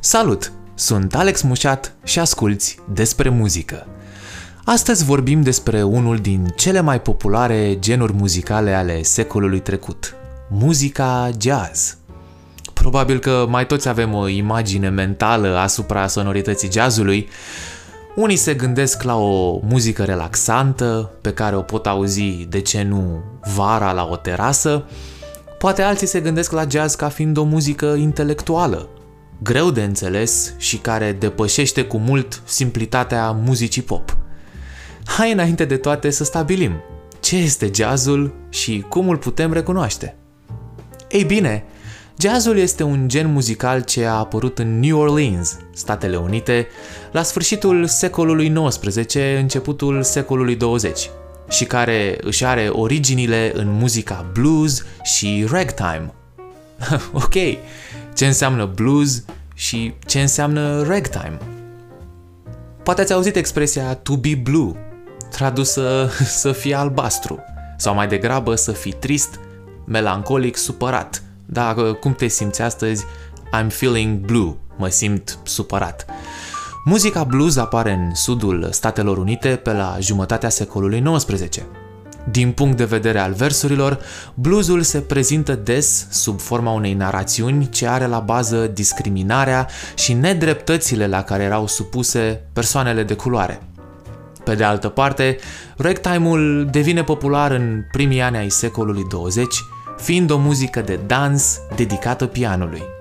Salut! Sunt Alex Mușat și asculți despre muzică. Astăzi vorbim despre unul din cele mai populare genuri muzicale ale secolului trecut, muzica jazz. Probabil că mai toți avem o imagine mentală asupra sonorității jazzului. Unii se gândesc la o muzică relaxantă, pe care o pot auzi, de ce nu, vara la o terasă. Poate alții se gândesc la jazz ca fiind o muzică intelectuală, greu de înțeles și care depășește cu mult simplitatea muzicii pop. Hai înainte de toate să stabilim ce este jazzul și cum îl putem recunoaște. Ei bine, jazzul este un gen muzical ce a apărut în New Orleans, Statele Unite, la sfârșitul secolului XIX, începutul secolului 20 și care își are originile în muzica blues și ragtime. ok, ce înseamnă blues și ce înseamnă ragtime. Poate ați auzit expresia to be blue, tradusă să fie albastru, sau mai degrabă să fii trist, melancolic, supărat. Dar cum te simți astăzi? I'm feeling blue, mă simt supărat. Muzica blues apare în sudul Statelor Unite pe la jumătatea secolului XIX. Din punct de vedere al versurilor, bluesul se prezintă des sub forma unei narațiuni ce are la bază discriminarea și nedreptățile la care erau supuse persoanele de culoare. Pe de altă parte, ragtime-ul devine popular în primii ani ai secolului 20, fiind o muzică de dans dedicată pianului.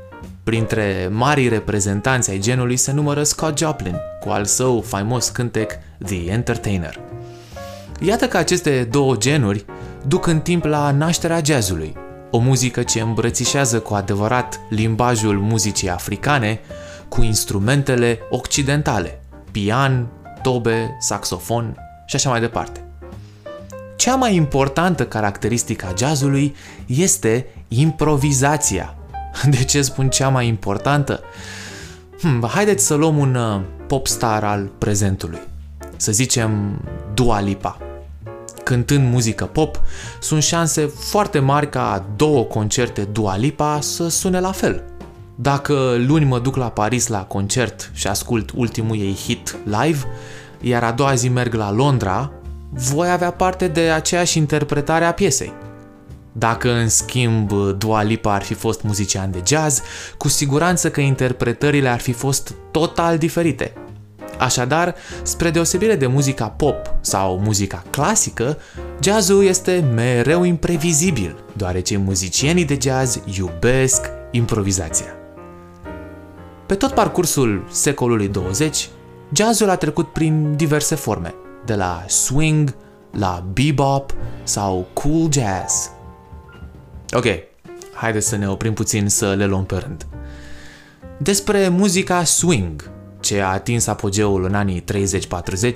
Printre marii reprezentanți ai genului se numără Scott Joplin, cu al său faimos cântec The Entertainer. Iată că aceste două genuri duc în timp la nașterea jazzului, o muzică ce îmbrățișează cu adevărat limbajul muzicii africane cu instrumentele occidentale, pian, tobe, saxofon și așa mai departe. Cea mai importantă caracteristică a jazzului este improvizația. De ce spun cea mai importantă? Hmm, haideți să luăm un uh, popstar al prezentului. Să zicem Dua Lipa. Cântând muzică pop, sunt șanse foarte mari ca două concerte Dua Lipa să sune la fel. Dacă luni mă duc la Paris la concert și ascult ultimul ei hit live, iar a doua zi merg la Londra, voi avea parte de aceeași interpretare a piesei. Dacă, în schimb, Dua Lipa ar fi fost muzician de jazz, cu siguranță că interpretările ar fi fost total diferite. Așadar, spre deosebire de muzica pop sau muzica clasică, jazzul este mereu imprevizibil, deoarece muzicienii de jazz iubesc improvizația. Pe tot parcursul secolului 20, jazzul a trecut prin diverse forme, de la swing la bebop sau cool jazz. Ok, haideți să ne oprim puțin să le luăm pe rând. Despre muzica swing, ce a atins apogeul în anii 30-40,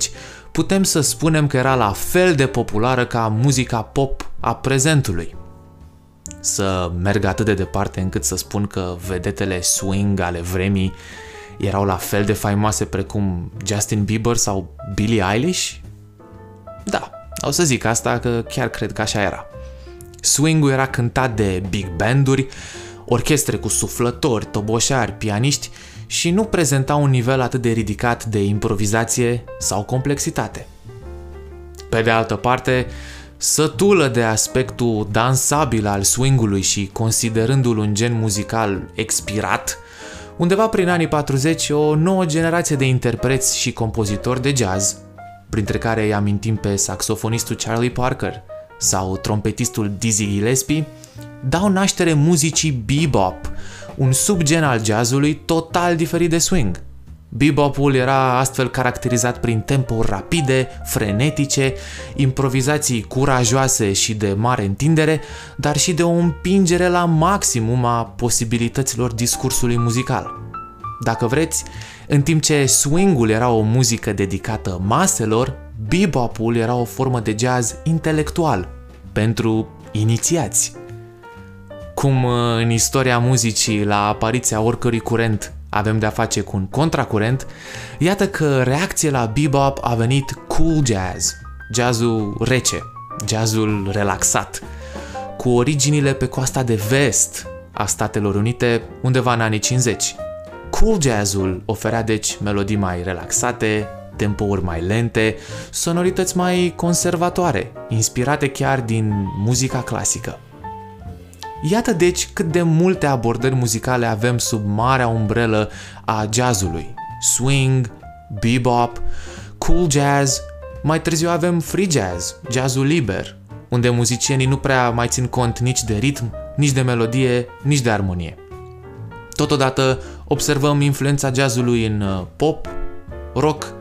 putem să spunem că era la fel de populară ca muzica pop a prezentului. Să merg atât de departe încât să spun că vedetele swing ale vremii erau la fel de faimoase precum Justin Bieber sau Billie Eilish? Da, o să zic asta că chiar cred că așa era. Swing-ul era cântat de big banduri, orchestre cu suflători, toboșari, pianiști și nu prezenta un nivel atât de ridicat de improvizație sau complexitate. Pe de altă parte, sătulă de aspectul dansabil al swingului și considerându-l un gen muzical expirat, undeva prin anii 40 o nouă generație de interpreți și compozitori de jazz, printre care îi amintim pe saxofonistul Charlie Parker sau trompetistul Dizzy Gillespie, dau naștere muzicii bebop, un subgen al jazzului total diferit de swing. Bebopul era astfel caracterizat prin tempo rapide, frenetice, improvizații curajoase și de mare întindere, dar și de o împingere la maximum a posibilităților discursului muzical. Dacă vreți, în timp ce swing-ul era o muzică dedicată maselor, bebopul era o formă de jazz intelectual, pentru inițiați. Cum uh, în istoria muzicii, la apariția oricărui curent, avem de-a face cu un contracurent, iată că reacție la bebop a venit cool jazz, jazzul rece, jazzul relaxat, cu originile pe coasta de vest, a Statelor Unite undeva în anii 50. Cool jazzul oferea deci melodii mai relaxate, tempouri mai lente, sonorități mai conservatoare, inspirate chiar din muzica clasică. Iată deci cât de multe abordări muzicale avem sub marea umbrelă a jazzului. Swing, bebop, cool jazz, mai târziu avem free jazz, jazzul liber, unde muzicienii nu prea mai țin cont nici de ritm, nici de melodie, nici de armonie. Totodată observăm influența jazzului în uh, pop, rock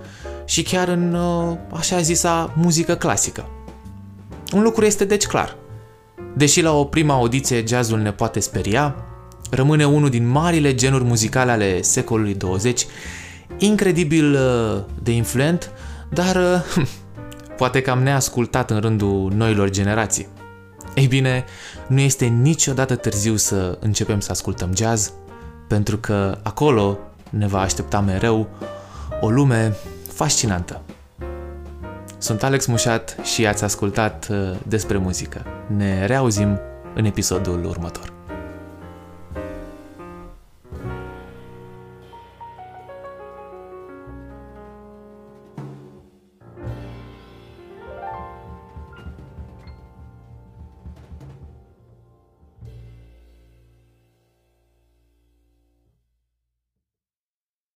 și chiar în uh, așa zisa muzică clasică. Un lucru este deci clar. Deși la o prima audiție jazzul ne poate speria, rămâne unul din marile genuri muzicale ale secolului 20, incredibil uh, de influent, dar poate cam neascultat în rândul noilor generații. Ei bine, nu este niciodată târziu să începem să ascultăm jazz, pentru că acolo ne va aștepta mereu o lume fascinantă. Sunt Alex Mușat și ați ascultat uh, despre muzică. Ne reauzim în episodul următor.